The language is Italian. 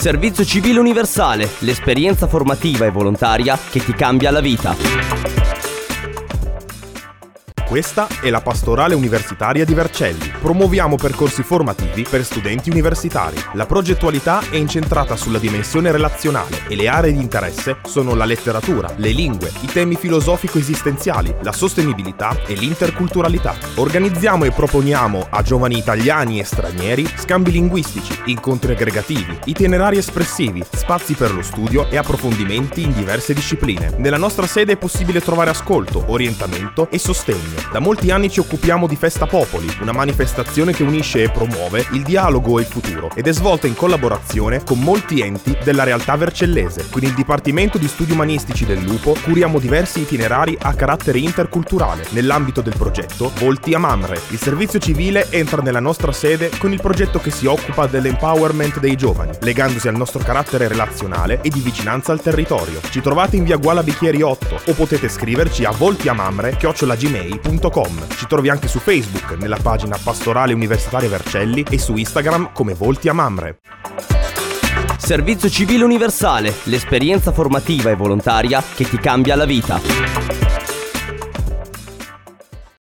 Servizio civile universale, l'esperienza formativa e volontaria che ti cambia la vita. Questa è la Pastorale Universitaria di Vercelli. Promuoviamo percorsi formativi per studenti universitari. La progettualità è incentrata sulla dimensione relazionale e le aree di interesse sono la letteratura, le lingue, i temi filosofico-esistenziali, la sostenibilità e l'interculturalità. Organizziamo e proponiamo a giovani italiani e stranieri scambi linguistici, incontri aggregativi, itinerari espressivi, spazi per lo studio e approfondimenti in diverse discipline. Nella nostra sede è possibile trovare ascolto, orientamento e sostegno da molti anni ci occupiamo di Festa Popoli, una manifestazione che unisce e promuove il dialogo e il futuro ed è svolta in collaborazione con molti enti della realtà vercellese. Con il Dipartimento di Studi Umanistici del Lupo curiamo diversi itinerari a carattere interculturale nell'ambito del progetto Volti a Mamre. Il servizio civile entra nella nostra sede con il progetto che si occupa dell'empowerment dei giovani, legandosi al nostro carattere relazionale e di vicinanza al territorio. Ci trovate in via Guala Bicchieri 8 o potete scriverci a voltiamamre.gmail.com www.voltiamamre.com. Ci trovi anche su Facebook, nella pagina Pastorale Universitaria Vercelli e su Instagram come Volti a Mamre. Servizio Civile Universale, l'esperienza formativa e volontaria che ti cambia la vita.